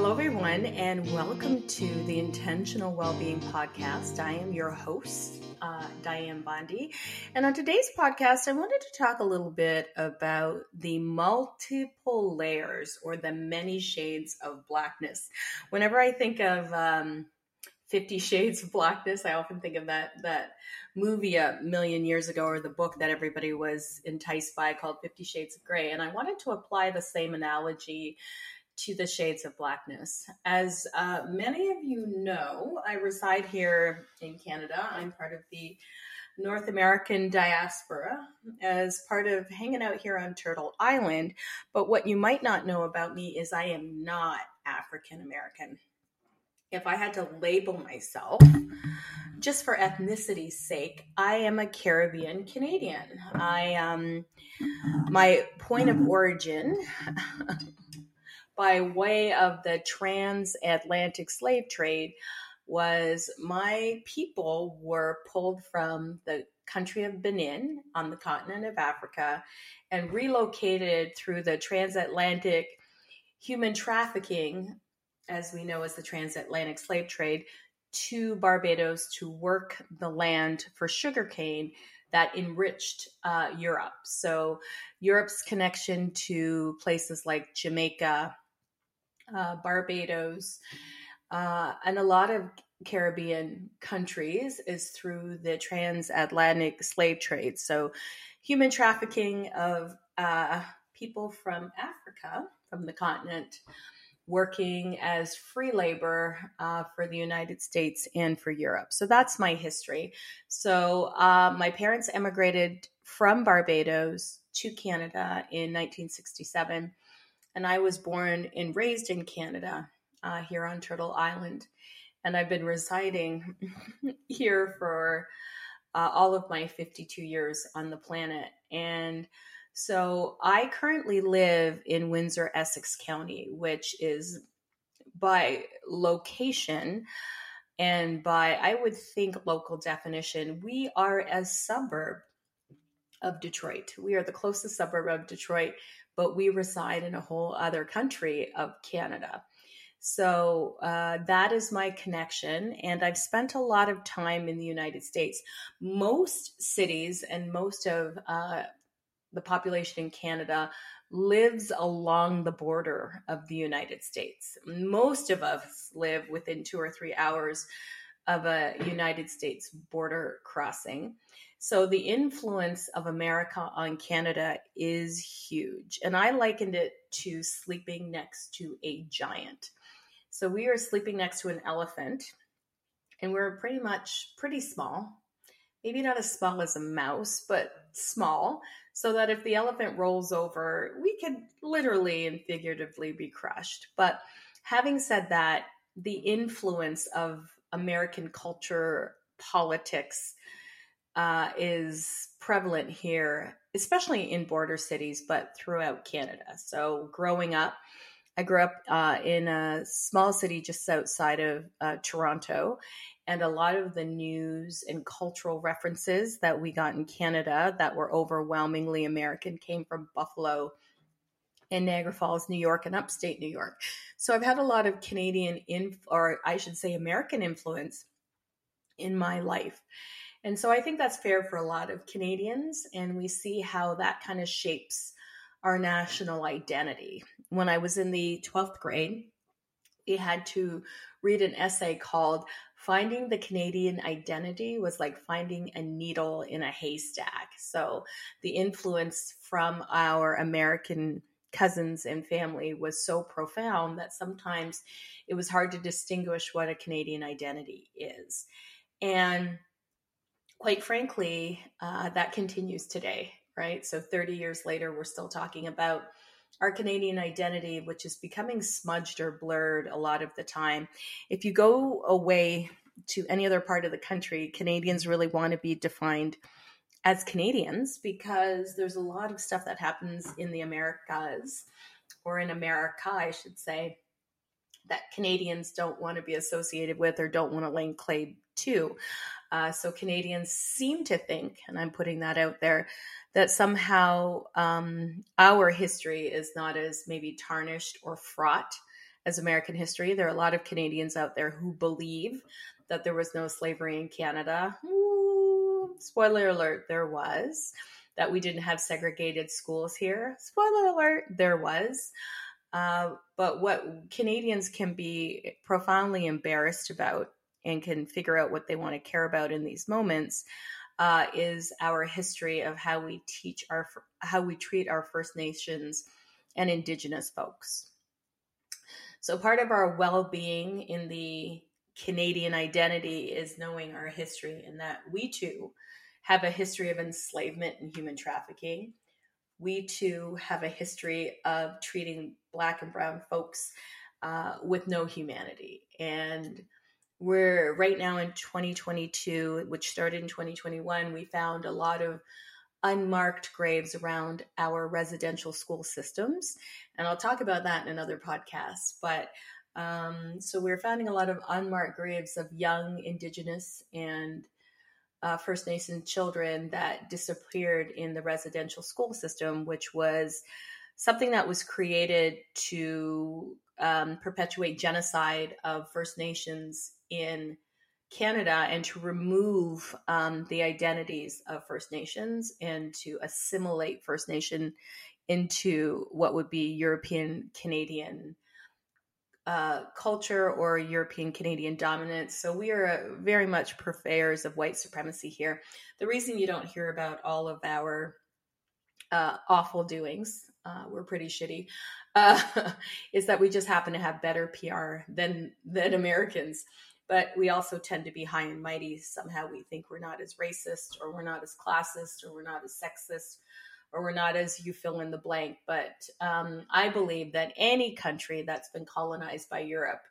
Hello, everyone, and welcome to the Intentional Wellbeing Podcast. I am your host, uh, Dianne Bondi. And on today's podcast, I wanted to talk a little bit about the multiple layers or the many shades of blackness. Whenever I think of um, Fifty Shades of Blackness, I often think of that that movie a million years ago, or the book that everybody was enticed by called Fifty Shades of Grey. And I wanted to apply the same analogy to the shades of blackness. As uh, many of you know, I reside here in Canada. I'm part of the North American diaspora as part of hanging out here on Turtle Island. But what you might not know about me is I am not African American. If I had to label myself, just for ethnicity's sake, I am a Caribbean Canadian. I um my point of origin by way of the transatlantic slave trade was my people were pulled from the country of Benin on the continent of Africa and relocated through the transatlantic human trafficking, as we know as the transatlantic slave trade, to Barbados to work the land for sugarcane that enriched uh, Europe. So, Europe's connection to places like Jamaica, uh, Barbados, uh, and a lot of Caribbean countries is through the transatlantic slave trade. So, human trafficking of uh, people from Africa, from the continent, working as free labor uh, for the United States and for Europe. So that's my history. So uh, my parents emigrated from Barbados to Canada in 1967 and I was born and raised in Canada uh, here on Turtle Island. And I've been residing here for uh, all of my 52 years on the planet. And so I currently live in Windsor, Essex County, which is by location and by, I would think, local definition, we are a suburb of Detroit. We are the closest suburb of Detroit but we reside in a whole other country of Canada. So uh, that is my connection. And I've spent a lot of time in the United States. Most cities and most of uh, the population in Canada lives along the border of the United States. Most of us live within two or three hours of a United States border crossing. So the influence of America on Canada is huge. And I likened it to sleeping next to a giant. So we are sleeping next to an elephant, and we're pretty much pretty small. Maybe not as small as a mouse, but small, so that if the elephant rolls over, we could literally and figuratively be crushed. But having said that, the influence of American culture, politics, uh, is prevalent here, especially in border cities, but throughout Canada. So, growing up, I grew up uh, in a small city just outside of uh, Toronto, and a lot of the news and cultural references that we got in Canada that were overwhelmingly American came from Buffalo and Niagara Falls, New York, and upstate New York. So I've had a lot of Canadian, inf- or I should say, American influence in my life. And so I think that's fair for a lot of Canadians. And we see how that kind of shapes our national identity. When I was in the 12th grade, we had to read an essay called Finding the Canadian Identity was like finding a needle in a haystack. So the influence from our American cousins and family was so profound that sometimes it was hard to distinguish what a Canadian identity is. And quite frankly, uh, that continues today, right? So 30 years later, we're still talking about our Canadian identity, which is becoming smudged or blurred a lot of the time. If you go away to any other part of the country, Canadians really want to be defined as Canadians because there's a lot of stuff that happens in the Americas or in America, I should say, that Canadians don't want to be associated with or don't want to lay claim to. Uh, so Canadians seem to think, and I'm putting that out there, that somehow um, our history is not as maybe tarnished or fraught as American history. There are a lot of Canadians out there who believe that there was no slavery in Canada. Ooh, spoiler alert, there was. That we didn't have segregated schools here. Spoiler alert, there was. Uh, but what Canadians can be profoundly embarrassed about and can figure out what they want to care about in these moments uh, is our history of how we teach our how we treat our First Nations and Indigenous folks. So part of our well-being in the Canadian identity is knowing our history and that we too have a history of enslavement and human trafficking. We too have a history of treating Black and Brown folks uh, with no humanity. And we're right now in 2022, which started in 2021. We found a lot of unmarked graves around our residential school systems. And I'll talk about that in another podcast. But um, so we're finding a lot of unmarked graves of young Indigenous and uh, First Nation children that disappeared in the residential school system, which was something that was created to um, perpetuate genocide of First Nations in Canada and to remove um, the identities of First Nations and to assimilate First Nation into what would be European Canadian uh, culture or European Canadian dominance. So we are very much purveyors of white supremacy here. The reason you don't hear about all of our uh, awful doings, uh, we're pretty shitty, uh, is that we just happen to have better PR than than Americans but we also tend to be high and mighty. Somehow we think we're not as racist, or we're not as classist, or we're not as sexist, or we're not as you fill in the blank. But um, I believe that any country that's been colonized by Europe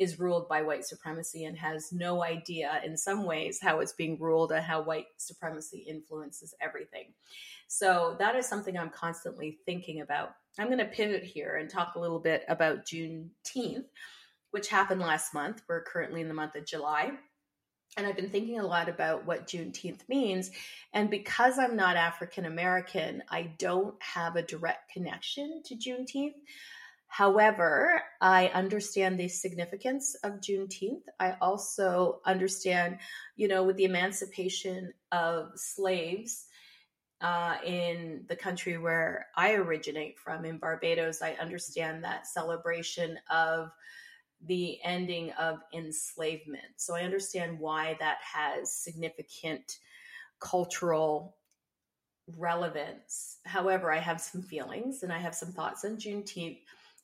is ruled by white supremacy and has no idea, in some ways, how it's being ruled and how white supremacy influences everything. So that is something I'm constantly thinking about. I'm going to pivot here and talk a little bit about Juneteenth which happened last month. We're currently in the month of July. And I've been thinking a lot about what Juneteenth means. And because I'm not African American, I don't have a direct connection to Juneteenth. However, I understand the significance of Juneteenth. I also understand, you know, with the emancipation of slaves uh, in the country where I originate from, in Barbados, I understand that celebration of the ending of enslavement. So I understand why that has significant cultural relevance. However, I have some feelings and I have some thoughts on Juneteenth.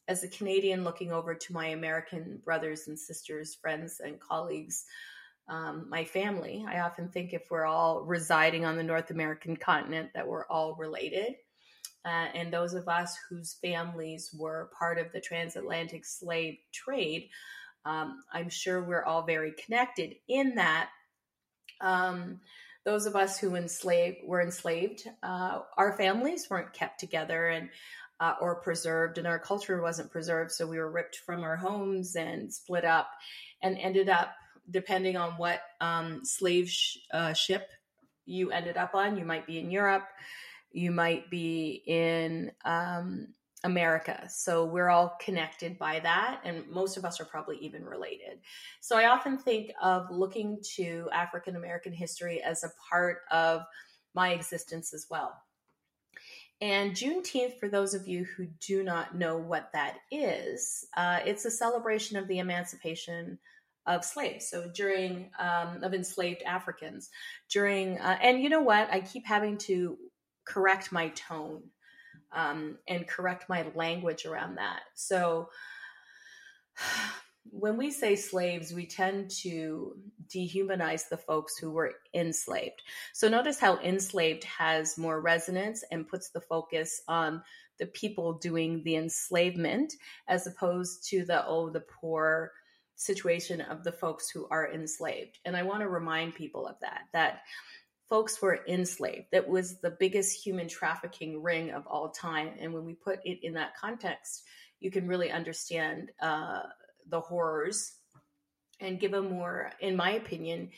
As a Canadian looking over to my American brothers and sisters, friends and colleagues, um, my family, I often think if we're all residing on the North American continent, that we're all related uh, and those of us whose families were part of the transatlantic slave trade, um, I'm sure we're all very connected in that. Um, those of us who enslaved were enslaved, uh, our families weren't kept together and uh, or preserved, and our culture wasn't preserved. So we were ripped from our homes and split up, and ended up, depending on what um, slave sh- uh, ship you ended up on, you might be in Europe, you might be in um, America. So we're all connected by that, and most of us are probably even related. So I often think of looking to African American history as a part of my existence as well. And Juneteenth, for those of you who do not know what that is, uh, it's a celebration of the emancipation of slaves. So during um, of enslaved Africans during, uh, and you know what? I keep having to correct my tone um, and correct my language around that. So when we say slaves, we tend to dehumanize the folks who were enslaved. So notice how enslaved has more resonance and puts the focus on the people doing the enslavement as opposed to the, oh, the poor situation of the folks who are enslaved. And I want to remind people of that, that folks were enslaved. That was the biggest human trafficking ring of all time. And when we put it in that context, you can really understand uh, the horrors and give a more, in my opinion,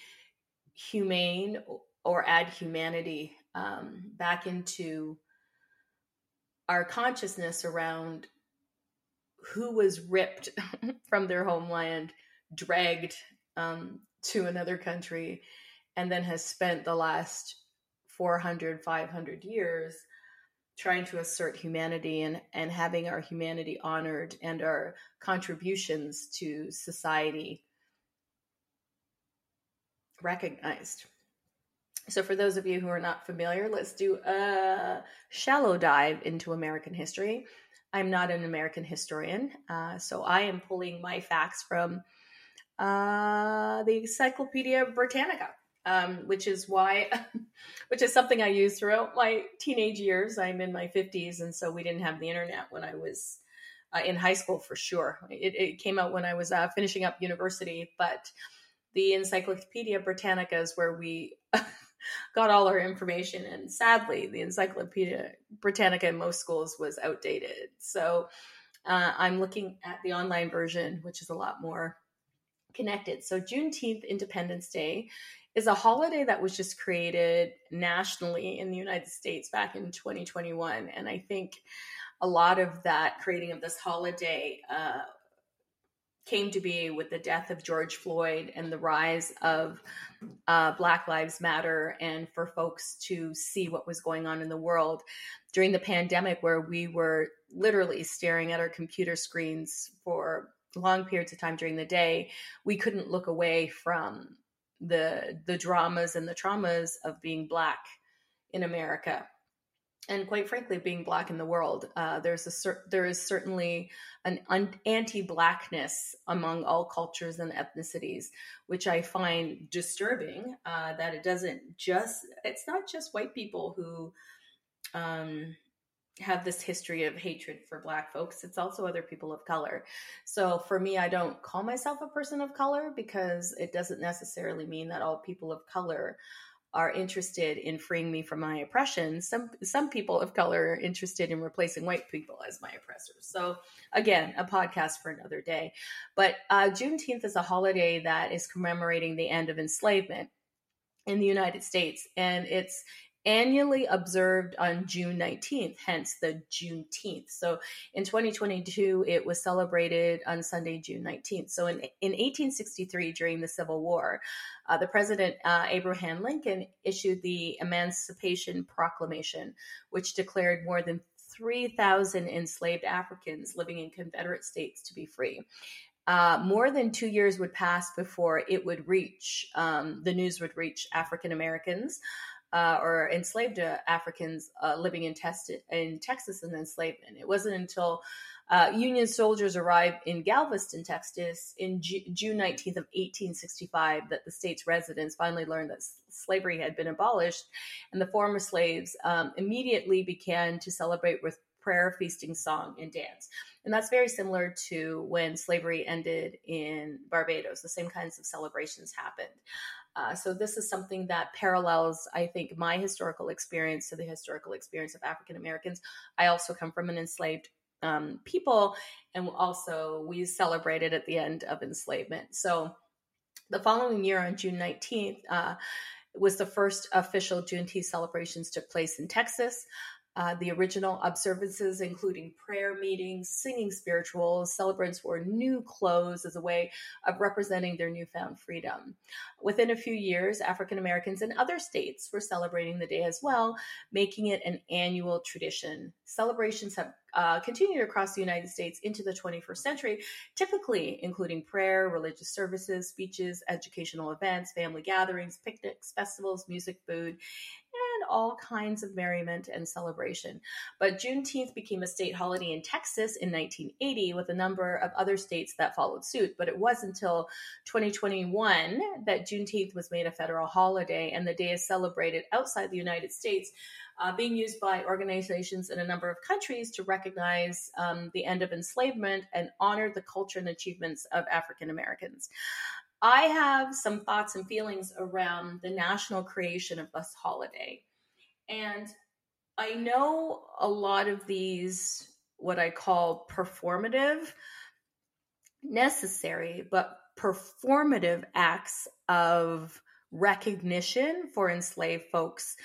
humane or add humanity um, back into our consciousness around who was ripped from their homeland, dragged um, to another country, and then has spent the last 400, 500 years trying to assert humanity and, and having our humanity honored and our contributions to society recognized. So, for those of you who are not familiar, let's do a shallow dive into American history. I'm not an American historian, uh, so I am pulling my facts from uh, the Encyclopedia Britannica, um, which is why, which is something I used throughout my teenage years. I'm in my 50s, and so we didn't have the internet when I was uh, in high school for sure. It, it came out when I was uh, finishing up university, but the Encyclopedia Britannica is where we got all our information. And sadly, the Encyclopedia Britannica in most schools was outdated. So uh, I'm looking at the online version, which is a lot more connected. So Juneteenth, Independence Day, is a holiday that was just created nationally in the United States back in 2021. And I think a lot of that creating of this holiday uh, came to be with the death of George Floyd and the rise of uh, Black Lives Matter, and for folks to see what was going on in the world during the pandemic, where we were literally staring at our computer screens for long periods of time during the day, we couldn't look away from the the dramas and the traumas of being Black in America and quite frankly, being black in the world, uh, there's a cer- there is certainly an un- anti-blackness among all cultures and ethnicities, which I find disturbing. Uh, that it doesn't just it's not just white people who um, have this history of hatred for black folks. It's also other people of color. So for me, I don't call myself a person of color because it doesn't necessarily mean that all people of color are interested in freeing me from my oppression. Some some people of color are interested in replacing white people as my oppressors. So again, a podcast for another day. But uh, Juneteenth is a holiday that is commemorating the end of enslavement in the United States, and it's annually observed on June 19th, hence the Juneteenth. So in 2022, it was celebrated on Sunday, June 19th. So in, in 1863, during the Civil War, uh, the President uh, Abraham Lincoln issued the Emancipation Proclamation, which declared more than 3,000 enslaved Africans living in Confederate states to be free. Uh, more than two years would pass before it would reach, um, the news would reach African Americans uh, or enslaved Africans uh, living in, Test- in Texas in enslavement. It wasn't until uh, Union soldiers arrived in Galveston, Texas, in G- June 19th of 1865 that the state's residents finally learned that s- slavery had been abolished, and the former slaves um, immediately began to celebrate with prayer, feasting, song, and dance. And that's very similar to when slavery ended in Barbados. The same kinds of celebrations happened. Uh, so this is something that parallels, I think, my historical experience to the historical experience of African Americans. I also come from an enslaved um, people, and also we celebrated at the end of enslavement. So the following year, on June 19th, uh, was the first official Juneteenth celebrations took place in Texas. Uh, the original observances, including prayer meetings, singing spirituals, celebrants wore new clothes as a way of representing their newfound freedom. Within a few years, African Americans in other states were celebrating the day as well, making it an annual tradition. Celebrations have uh, continued across the United States into the 21st century, typically including prayer, religious services, speeches, educational events, family gatherings, picnics, festivals, music, food, all kinds of merriment and celebration. But Juneteenth became a state holiday in Texas in 1980, with a number of other states that followed suit. But it was until 2021 that Juneteenth was made a federal holiday, and the day is celebrated outside the United States. Uh, being used by organizations in a number of countries to recognize um, the end of enslavement and honor the culture and achievements of African Americans. I have some thoughts and feelings around the national creation of this holiday. And I know a lot of these, what I call performative, necessary, but performative acts of recognition for enslaved folks.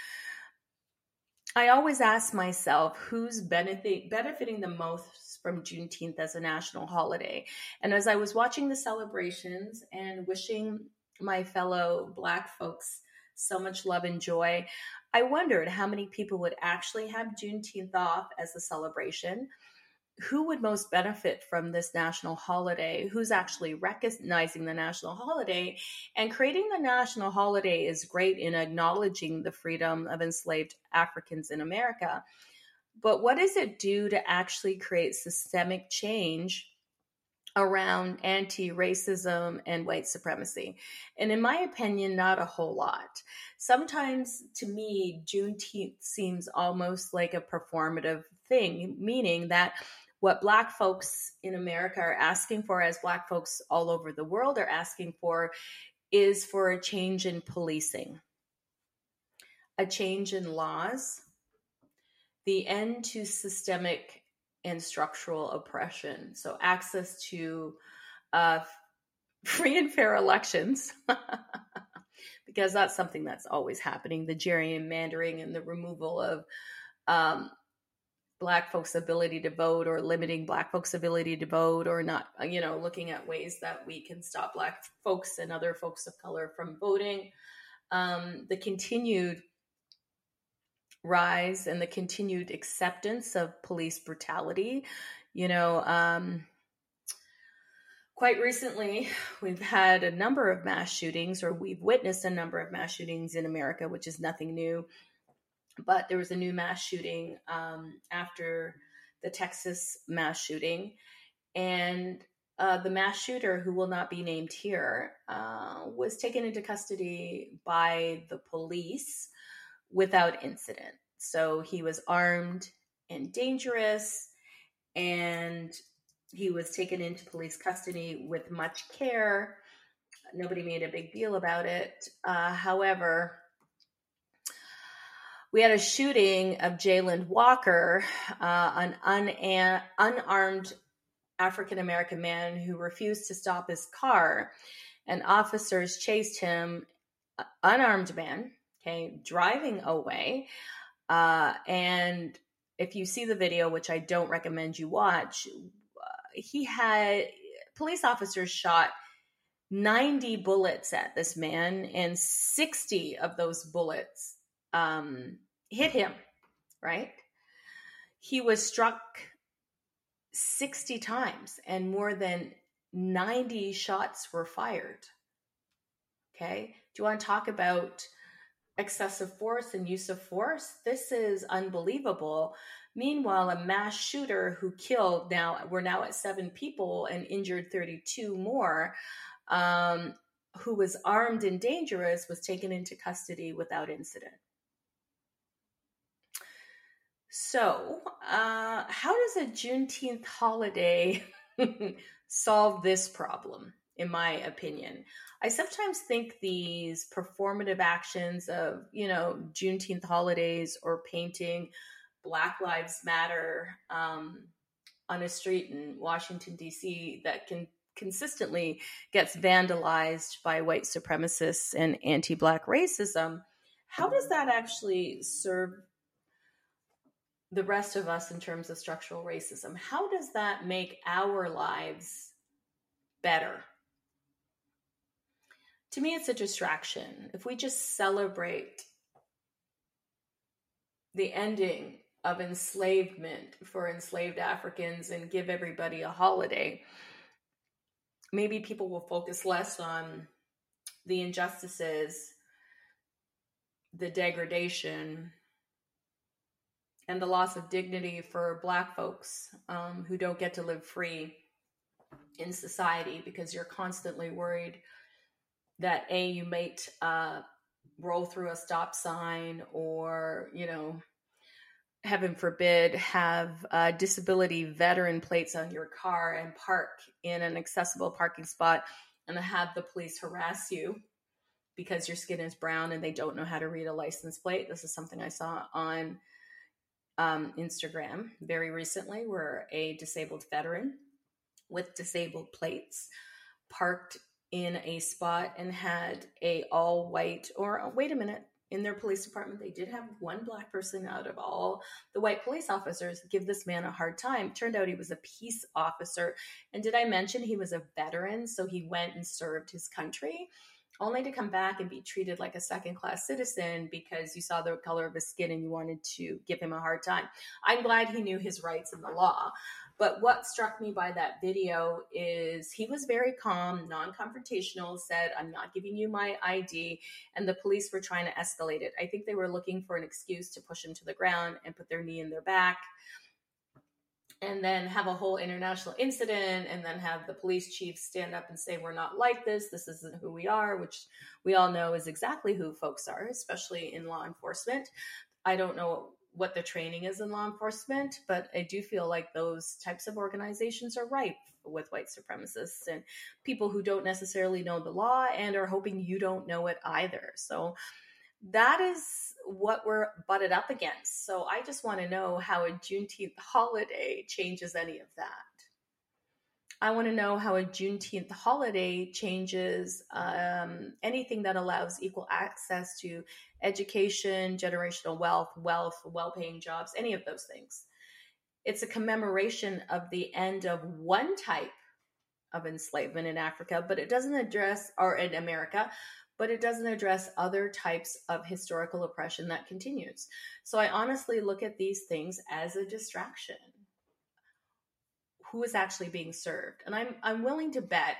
I always ask myself who's benefit, benefiting the most from Juneteenth as a national holiday. And as I was watching the celebrations and wishing my fellow Black folks so much love and joy, I wondered how many people would actually have Juneteenth off as a celebration who would most benefit from this national holiday? Who's actually recognizing the national holiday? And creating the national holiday is great in acknowledging the freedom of enslaved Africans in America. But what does it do to actually create systemic change around anti racism and white supremacy? And in my opinion, not a whole lot. Sometimes to me, Juneteenth seems almost like a performative thing, meaning that what Black folks in America are asking for, as Black folks all over the world are asking for, is for a change in policing, a change in laws, the end to systemic and structural oppression. So, access to uh, free and fair elections. because that's something that's always happening the gerrymandering and the removal of um, black folks ability to vote or limiting black folks ability to vote or not you know looking at ways that we can stop black folks and other folks of color from voting um, the continued rise and the continued acceptance of police brutality. You know um, quite recently we've had a number of mass shootings or we've witnessed a number of mass shootings in america which is nothing new. But there was a new mass shooting um, after the Texas mass shooting, and uh, the mass shooter, who will not be named here, uh, was taken into custody by the police without incident. So he was armed and dangerous, and he was taken into police custody with much care. Nobody made a big deal about it. Uh, however, we had a shooting of Jayland Walker, uh, an unarmed African American man who refused to stop his car, and officers chased him, uh, unarmed man, okay, driving away. Uh, and if you see the video, which I don't recommend you watch, uh, he had police officers shot 90 bullets at this man, and 60 of those bullets um, hit him, right? He was struck 60 times and more than 90 shots were fired. Okay. Do you want to talk about excessive force and use of force? This is unbelievable. Meanwhile, a mass shooter who killed now, we're now at seven people and injured 32 more, um, who was armed and dangerous, was taken into custody without incident. So, uh, how does a Juneteenth holiday solve this problem, in my opinion? I sometimes think these performative actions of, you know, Juneteenth holidays or painting Black Lives Matter um, on a street in Washington, D.C., that can consistently gets vandalized by white supremacists and anti Black racism. How does that actually serve the rest of us in terms of structural racism. How does that make our lives better? To me, it's a distraction. If we just celebrate the ending of enslavement for enslaved Africans and give everybody a holiday, maybe people will focus less on the injustices, the degradation, and the loss of dignity for black folks um, who don't get to live free in society because you're constantly worried that a you might uh, roll through a stop sign or you know heaven forbid have uh, disability veteran plates on your car and park in an accessible parking spot and have the police harass you because your skin is brown and they don't know how to read a license plate. This is something i saw on um, Instagram very recently where a disabled veteran with disabled plates parked in a spot and had a all white or oh, wait a minute in their police department, they did have one black person out of all the white police officers give this man a hard time. Turned out he was a peace officer. And did I mention he was a veteran? So he went and served his country only to come back and be treated like a second class citizen because you saw the color of his skin and you wanted to give him a hard time. I'm glad he knew his rights in the law. But what struck me by that video is he was very calm, non confrontational, said, I'm not giving you my ID. And the police were trying to escalate it. I think they were looking for an excuse to push him to the ground and put their knee in their back and then have a whole international incident and then have the police chief stand up and say we're not like this this isn't who we are which we all know is exactly who folks are especially in law enforcement i don't know what the training is in law enforcement but i do feel like those types of organizations are ripe with white supremacists and people who don't necessarily know the law and are hoping you don't know it either so that is what we're butted up against. So I just want to know how a Juneteenth holiday changes any of that. I want to know how a Juneteenth holiday changes um, anything that allows equal access to education, generational wealth, wealth, well paying jobs, any of those things. It's a commemoration of the end of one type of enslavement in Africa, but it doesn't address, or in America, but it doesn't address other types of historical oppression that continues. So I honestly look at these things as a distraction. Who is actually being served? And I'm I'm willing to bet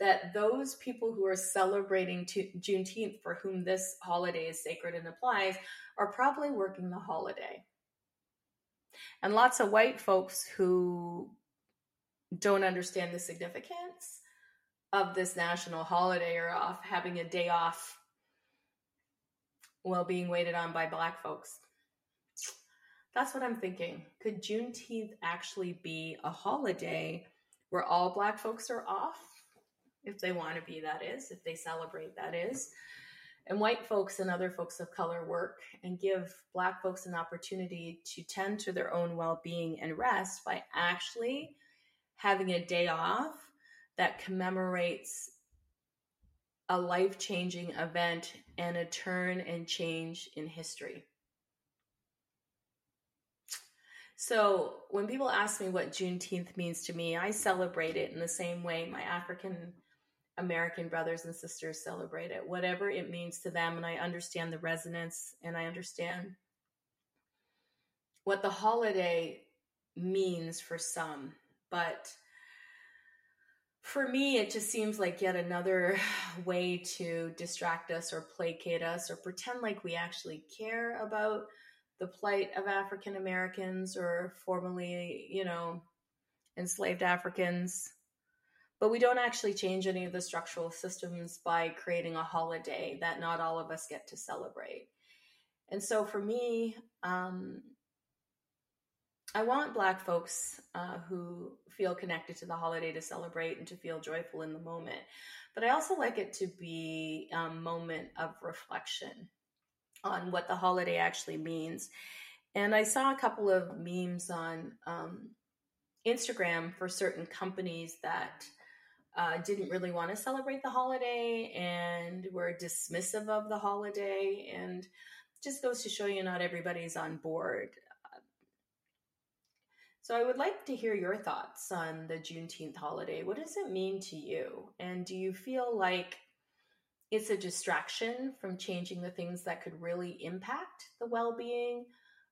that those people who are celebrating to, Juneteenth, for whom this holiday is sacred and applies, are probably working the holiday. And lots of white folks who don't understand the significance of this national holiday or off having a day off while being waited on by black folks. That's what I'm thinking. Could Juneteenth actually be a holiday where all black folks are off? If they want to be, that is, if they celebrate, that is. And white folks and other folks of color work and give black folks an opportunity to tend to their own well being and rest by actually having a day off that commemorates a life changing event and a turn and change in history. So, when people ask me what Juneteenth means to me, I celebrate it in the same way my African American brothers and sisters celebrate it, whatever it means to them. And I understand the resonance and I understand what the holiday means for some. But for me, it just seems like yet another way to distract us or placate us or pretend like we actually care about the plight of African Americans or formerly, you know, enslaved Africans. But we don't actually change any of the structural systems by creating a holiday that not all of us get to celebrate. And so for me, um, I want Black folks uh, who feel connected to the holiday to celebrate and to feel joyful in the moment. But I also like it to be a moment of reflection on what the holiday actually means. And I saw a couple of memes on um, Instagram for certain companies that uh, didn't really want to celebrate the holiday and were dismissive of the holiday. And just goes to show you not everybody's on board. So I would like to hear your thoughts on the Juneteenth holiday. What does it mean to you? And do you feel like it's a distraction from changing the things that could really impact the well-being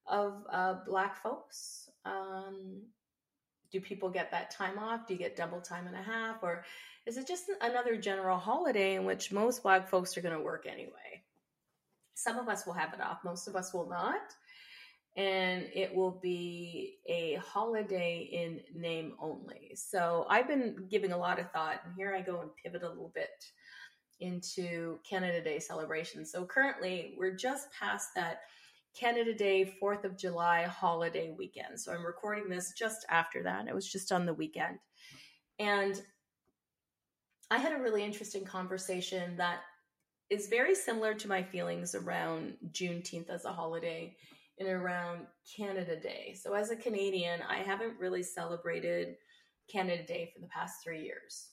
of uh, Black folks? Um, do people get that time off? Do you get double time and a half? Or is it just another general holiday in which most Black folks are going to work anyway? Some of us will have it off, most of us will not and it will be a holiday in name only. So I've been giving a lot of thought, and here I go and pivot a little bit into Canada Day celebration. So currently, we're just past that Canada Day, 4th of July holiday weekend. So I'm recording this just after that. It was just on the weekend. And I had a really interesting conversation that is very similar to my feelings around Juneteenth as a holiday and around Canada Day. So, as a Canadian, I haven't really celebrated Canada Day for the past three years.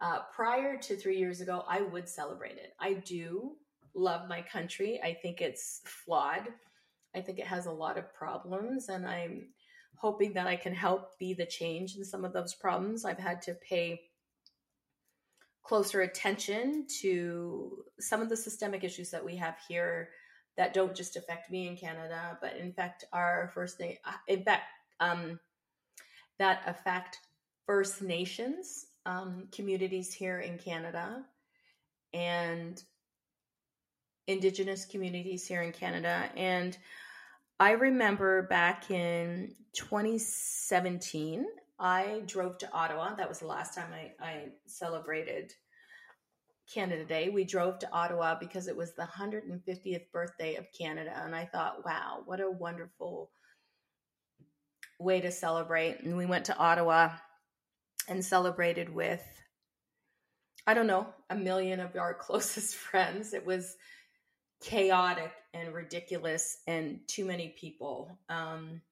Uh, prior to three years ago, I would celebrate it. I do love my country. I think it's flawed. I think it has a lot of problems, and I'm hoping that I can help be the change in some of those problems. I've had to pay closer attention to some of the systemic issues that we have here that don't just affect me in Canada, but in fact our First uh, in fact um, that affect First Nations um, communities here in Canada and Indigenous communities here in Canada. And I remember back in 2017, I drove to Ottawa. That was the last time I, I celebrated Canada Day. We drove to Ottawa because it was the 150th birthday of Canada. And I thought, wow, what a wonderful way to celebrate. And we went to Ottawa and celebrated with, I don't know, a million of our closest friends. It was chaotic and ridiculous and too many people. Um,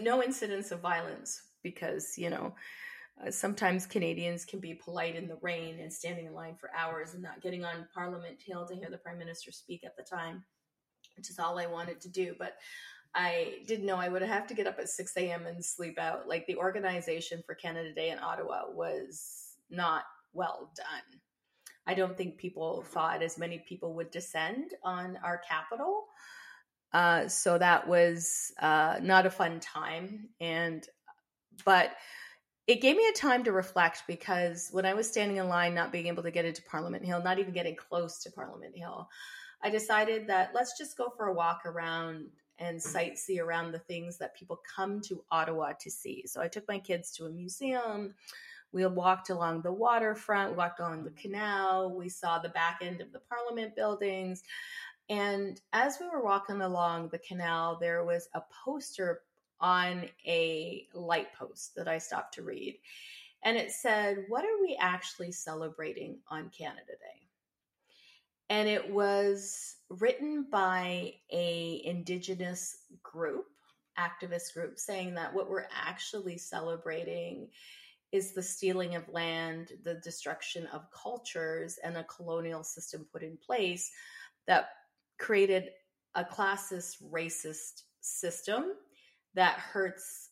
no incidents of violence because, you know, uh, sometimes Canadians can be polite in the rain and standing in line for hours and not getting on Parliament Hill to hear the Prime Minister speak at the time, which is all I wanted to do. But I didn't know I would have to get up at 6 a.m. and sleep out. Like the organization for Canada Day in Ottawa was not well done. I don't think people thought as many people would descend on our capital. Uh, so that was uh, not a fun time. And, but it gave me a time to reflect because when I was standing in line, not being able to get into Parliament Hill, not even getting close to Parliament Hill, I decided that let's just go for a walk around and sightsee around the things that people come to Ottawa to see. So I took my kids to a museum. We walked along the waterfront, walked along the canal. We saw the back end of the Parliament buildings. And as we were walking along the canal, there was a poster on a light post that I stopped to read. And it said, What are we actually celebrating on Canada Day? And it was written by a indigenous group activist group saying that what we're actually celebrating is the stealing of land the destruction of cultures and a colonial system put in place that created a classist racist system that hurts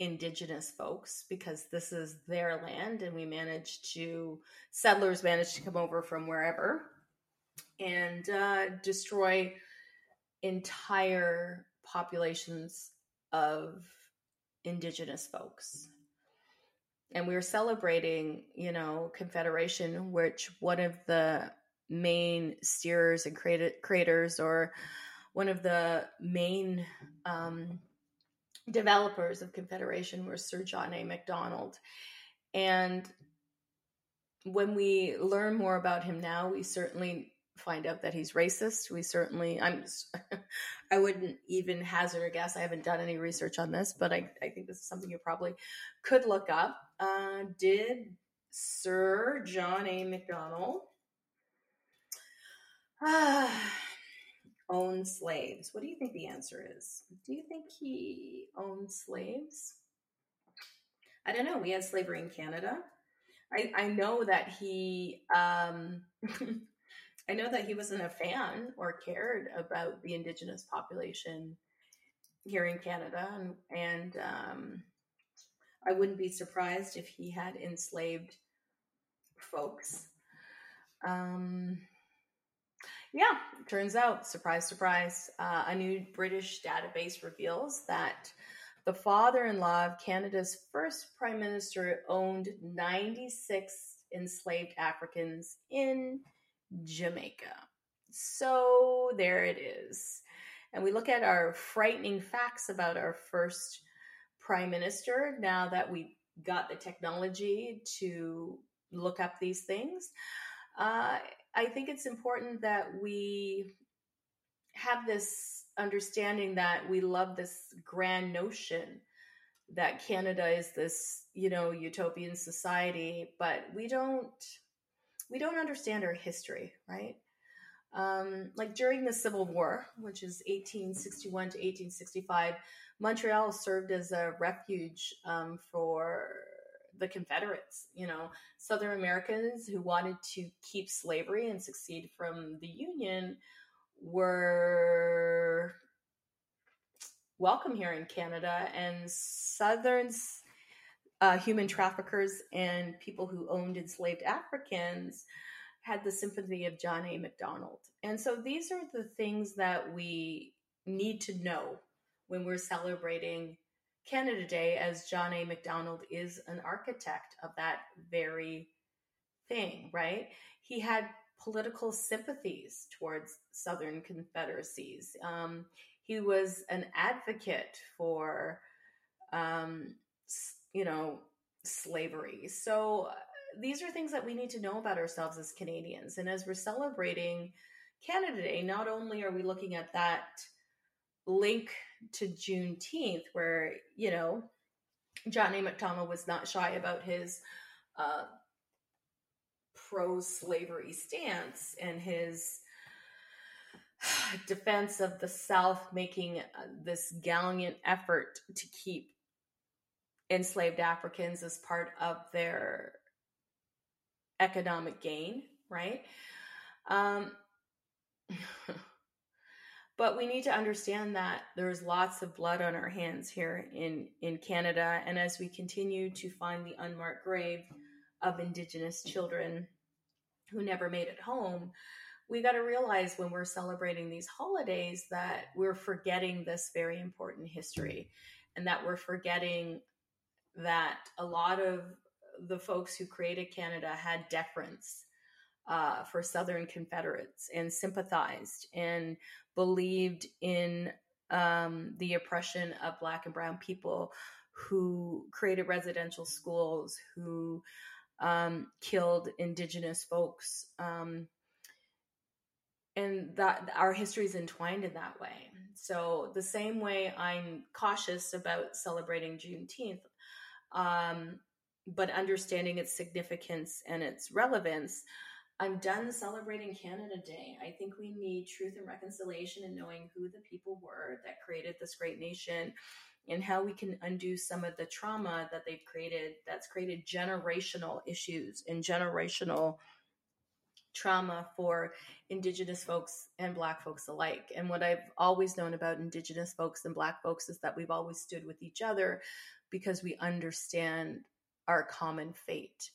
indigenous folks because this is their land and we managed to settlers managed to come over from wherever and uh, destroy entire populations of indigenous folks. And we were celebrating, you know, Confederation, which one of the main steerers and creators, or one of the main um, developers of Confederation was Sir John A. Macdonald. And when we learn more about him now, we certainly find out that he's racist. We certainly, I'm, I wouldn't even hazard a guess. I haven't done any research on this, but I, I think this is something you probably could look up. Uh, did Sir John A. Macdonald uh, own slaves? What do you think the answer is? Do you think he owned slaves? I don't know. We had slavery in Canada. I, I know that he um, I know that he wasn't a fan or cared about the indigenous population here in Canada, and, and um, I wouldn't be surprised if he had enslaved folks. Um, yeah, turns out, surprise, surprise, uh, a new British database reveals that the father in law of Canada's first prime minister owned 96 enslaved Africans in Jamaica. So there it is. And we look at our frightening facts about our first prime minister now that we got the technology to look up these things. Uh, I think it's important that we have this understanding that we love this grand notion that Canada is this, you know, utopian society, but we don't we don't understand our history, right? Um, like during the Civil War, which is 1861 to 1865, Montreal served as a refuge um, for the Confederates, you know, Southern Americans who wanted to keep slavery and succeed from the Union were welcome here in Canada, and Southern uh, human traffickers and people who owned enslaved Africans had the sympathy of John A. Macdonald. And so these are the things that we need to know when we're celebrating Canada Day, as John A. Macdonald is an architect of that very thing, right? He had political sympathies towards Southern confederacies. Um, he was an advocate for, um, you know, slavery. So uh, these are things that we need to know about ourselves as Canadians. And as we're celebrating Canada Day, not only are we looking at that link to Juneteenth, where, you know, John A. Was not shy about his uh, pro slavery stance and his defense of the South making uh, this gallant effort to keep enslaved Africans as part of their economic gain, right? Um, but we need to understand that there's lots of blood on our hands here in in Canada and as we continue to find the unmarked grave of indigenous children who never made it home we got to realize when we're celebrating these holidays that we're forgetting this very important history and that we're forgetting that a lot of the folks who created Canada had deference uh, for Southern Confederates and sympathized and believed in um, the oppression of Black and Brown people who created residential schools, who um, killed Indigenous folks. Um, and that our history is entwined in that way. So, the same way I'm cautious about celebrating Juneteenth, um, but understanding its significance and its relevance, I'm done celebrating Canada Day. I think we need truth and reconciliation and knowing who the people were that created this great nation and how we can undo some of the trauma that they've created that's created generational issues and generational trauma for indigenous folks and black folks alike. And what I've always known about indigenous folks and black folks is that we've always stood with each other because we understand our common fate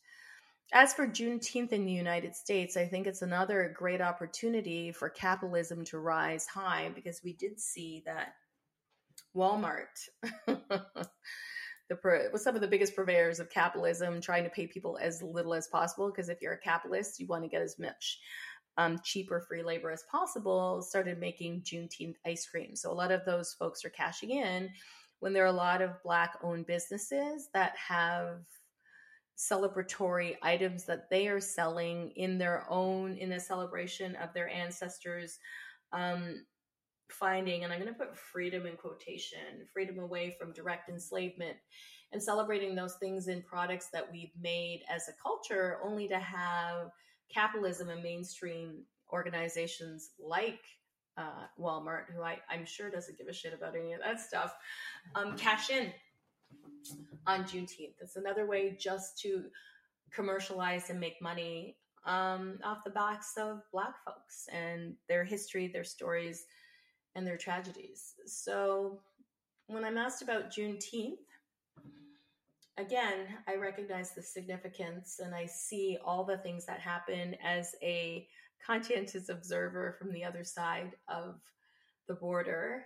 as for Juneteenth in the United States, I think it's another great opportunity for capitalism to rise high because we did see that Walmart the was some of the biggest purveyors of capitalism, trying to pay people as little as possible. Because if you're a capitalist, you want to get as much um, cheaper free labor as possible. Started making Juneteenth ice cream, so a lot of those folks are cashing in when there are a lot of black-owned businesses that have celebratory items that they are selling in their own in a celebration of their ancestors um, finding and i'm going to put freedom in quotation freedom away from direct enslavement and celebrating those things in products that we've made as a culture only to have capitalism and mainstream organizations like uh, walmart who I, i'm sure doesn't give a shit about any of that stuff um, cash in on Juneteenth. It's another way just to commercialize and make money um, off the backs of Black folks and their history, their stories, and their tragedies. So when I'm asked about Juneteenth, again, I recognize the significance and I see all the things that happen as a conscientious observer from the other side of the border.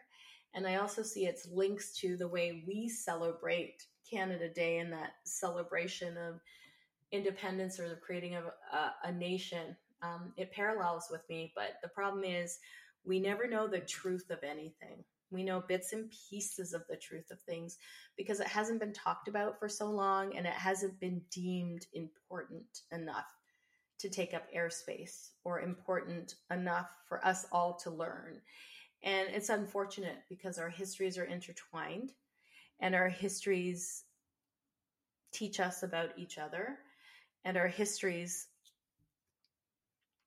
And I also see its links to the way we celebrate Canada Day and that celebration of independence or the creating of a, a nation. Um, it parallels with me, but the problem is we never know the truth of anything. We know bits and pieces of the truth of things because it hasn't been talked about for so long and it hasn't been deemed important enough to take up airspace or important enough for us all to learn. And it's unfortunate because our histories are intertwined and our histories teach us about each other and our histories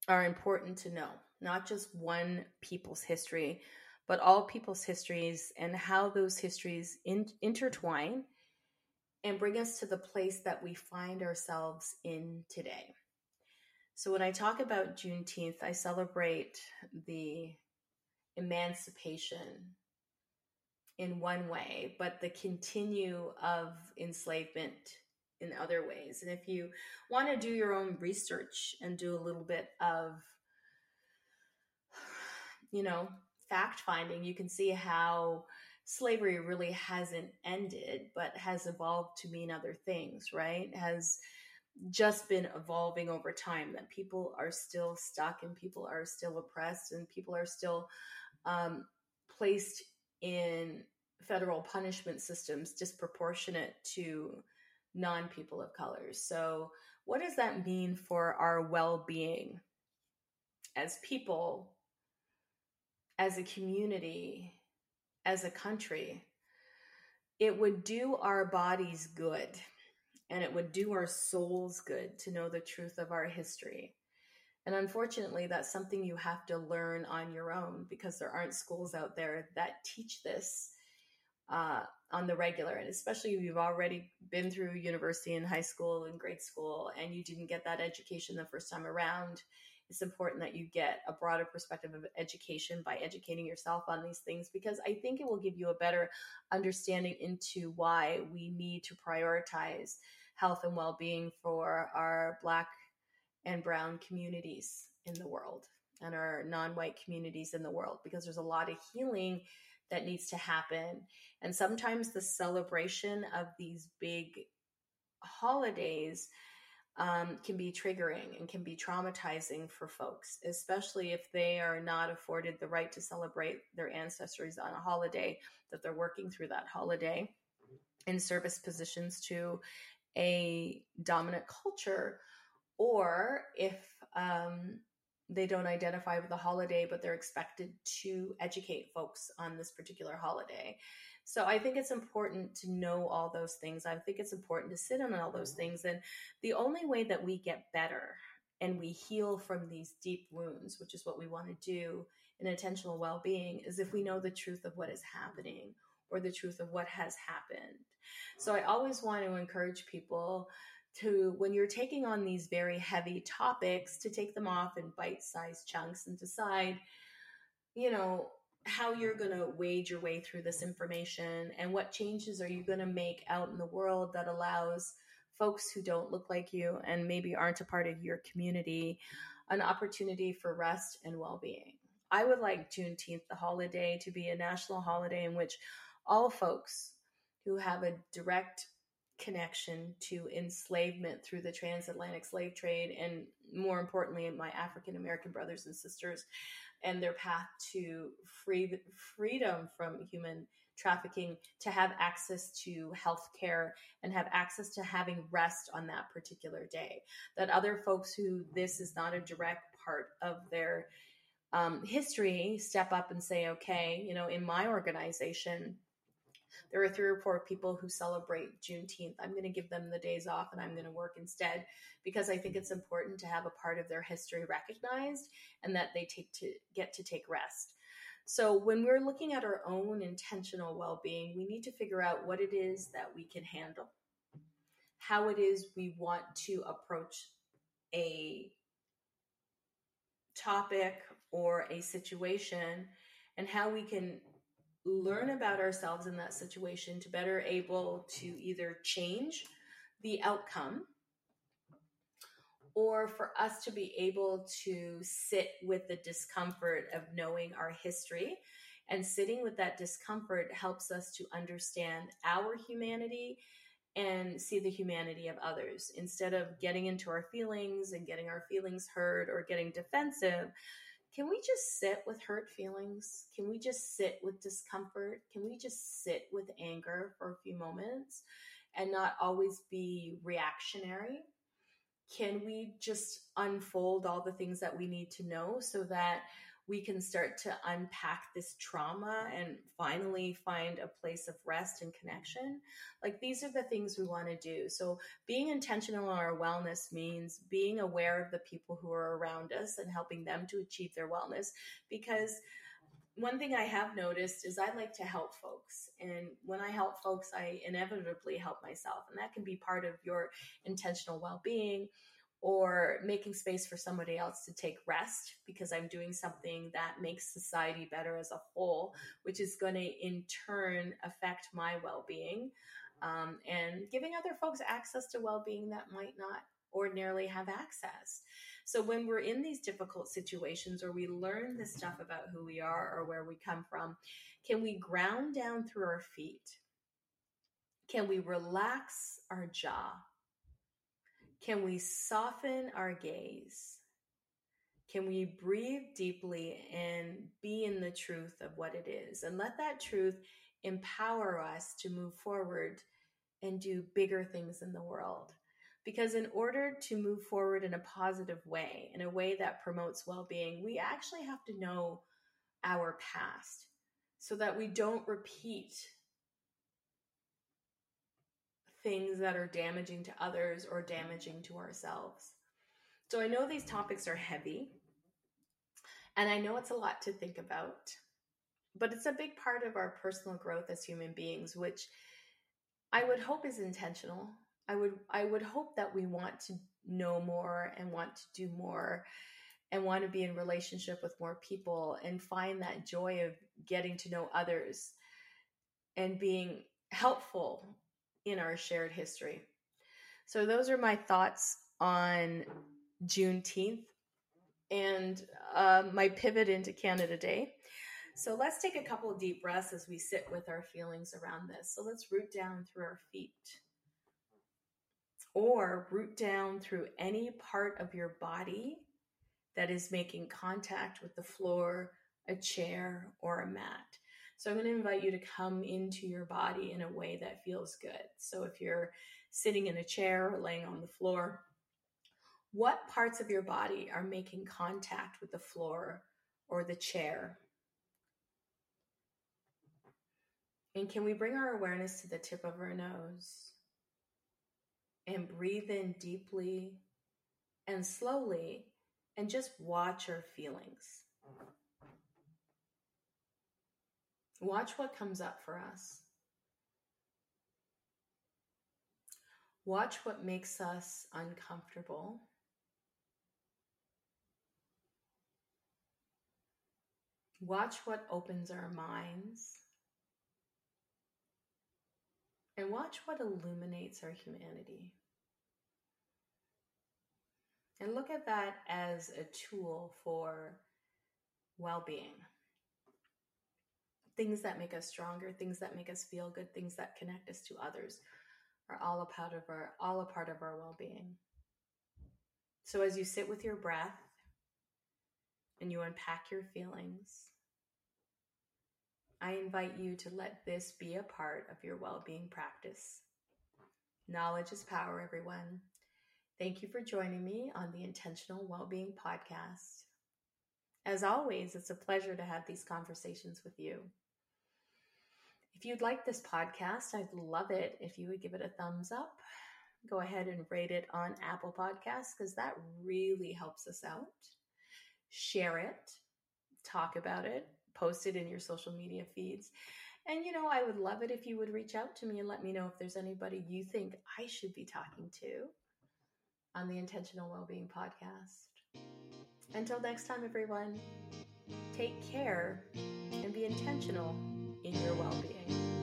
are important to know not just one people's history but all people's histories and how those histories in, intertwine and bring us to the place that we find ourselves in today. So, when I talk about Juneteenth, I celebrate the emancipation in one way, but the continue of enslavement in other ways. And if you want to do your own research and do a little bit of, you know, fact finding, you can see how slavery really hasn't ended, but has evolved to mean other things, right? Has just been evolving over time that people are still stuck and people are still oppressed and people are still um, placed in federal punishment systems disproportionate to non people of color. So, what does that mean for our well being as people, as a community, as a country? It would do our bodies good and it would do our souls good to know the truth of our history. And unfortunately, that's something you have to learn on your own because there aren't schools out there that teach this uh, on the regular. And especially if you've already been through university and high school and grade school and you didn't get that education the first time around, it's important that you get a broader perspective of education by educating yourself on these things because I think it will give you a better understanding into why we need to prioritize health and well being for our Black and Brown communities in the world and our non white communities in the world because there's a lot of healing that needs to happen. And sometimes the celebration of these big holidays um, can be triggering and can be traumatizing for folks, especially if they are not afforded the right to celebrate their ancestors on a holiday, that they're working through that holiday in service positions to a dominant culture, or if um, they don't identify with the holiday, but they're expected to educate folks on this particular holiday. So I think it's important to know all those things. I think it's important to sit on all those things. And the only way that we get better and we heal from these deep wounds, which is what we want to do in intentional well being, is if we know the truth of what is happening or the truth of what has happened. So I always want to encourage people to when you're taking on these very heavy topics to take them off in bite-sized chunks and decide you know how you're going to wade your way through this information and what changes are you going to make out in the world that allows folks who don't look like you and maybe aren't a part of your community an opportunity for rest and well-being i would like juneteenth the holiday to be a national holiday in which all folks who have a direct connection to enslavement through the transatlantic slave trade and more importantly my african american brothers and sisters and their path to free freedom from human trafficking to have access to health care and have access to having rest on that particular day. That other folks who this is not a direct part of their um, history step up and say okay you know in my organization there are three or four people who celebrate Juneteenth. I'm going to give them the days off and I'm going to work instead because I think it's important to have a part of their history recognized and that they take to get to take rest. So when we're looking at our own intentional well-being, we need to figure out what it is that we can handle. How it is we want to approach a topic or a situation and how we can learn about ourselves in that situation to better able to either change the outcome or for us to be able to sit with the discomfort of knowing our history. And sitting with that discomfort helps us to understand our humanity and see the humanity of others. Instead of getting into our feelings and getting our feelings hurt or getting defensive can we just sit with hurt feelings? Can we just sit with discomfort? Can we just sit with anger for a few moments and not always be reactionary? Can we just unfold all the things that we need to know so that we can start to unpack this trauma and finally find a place of rest and connection. Like these are the things we want to do. So, being intentional on our wellness means being aware of the people who are around us and helping them to achieve their wellness because one thing I have noticed is I like to help folks. And when I help folks, I inevitably help myself. And that can be part of your intentional well being or making space for somebody else to take rest because I'm doing something that makes society better as a whole, which is going to in turn affect my well being. Um, and giving other folks access to well being that might not ordinarily have access. So when we're in these difficult situations or we learn this stuff about who we are or where we come from, can we ground down through our feet? Can we relax our jaw? Can we soften our gaze? Can we breathe deeply and be in the truth of what it is and let that truth empower us to move forward and do bigger things in the world? Because in order to move forward in a positive way, in a way that promotes well being, we actually have to know our past so that we don't repeat things that are damaging to others or damaging to ourselves. So I know these topics are heavy, and I know it's a lot to think about, but it's a big part of our personal growth as human beings, which I would hope is intentional. I would I would hope that we want to know more and want to do more and want to be in relationship with more people and find that joy of getting to know others and being helpful in our shared history. So, those are my thoughts on Juneteenth and uh, my pivot into Canada Day. So, let's take a couple of deep breaths as we sit with our feelings around this. So, let's root down through our feet or root down through any part of your body that is making contact with the floor, a chair, or a mat. So I'm going to invite you to come into your body in a way that feels good. So if you're sitting in a chair or laying on the floor, what parts of your body are making contact with the floor or the chair? And can we bring our awareness to the tip of our nose and breathe in deeply and slowly and just watch our feelings? Watch what comes up for us. Watch what makes us uncomfortable. Watch what opens our minds. And watch what illuminates our humanity. And look at that as a tool for well being things that make us stronger, things that make us feel good, things that connect us to others are all a part of our all a part of our well-being. So as you sit with your breath and you unpack your feelings, I invite you to let this be a part of your well-being practice. Knowledge is power, everyone. Thank you for joining me on the Intentional Wellbeing Podcast. As always, it's a pleasure to have these conversations with you. If you'd like this podcast, I'd love it if you would give it a thumbs up. Go ahead and rate it on Apple Podcasts because that really helps us out. Share it, talk about it, post it in your social media feeds. And you know, I would love it if you would reach out to me and let me know if there's anybody you think I should be talking to on the Intentional Wellbeing Podcast. Until next time, everyone, take care and be intentional in your well being.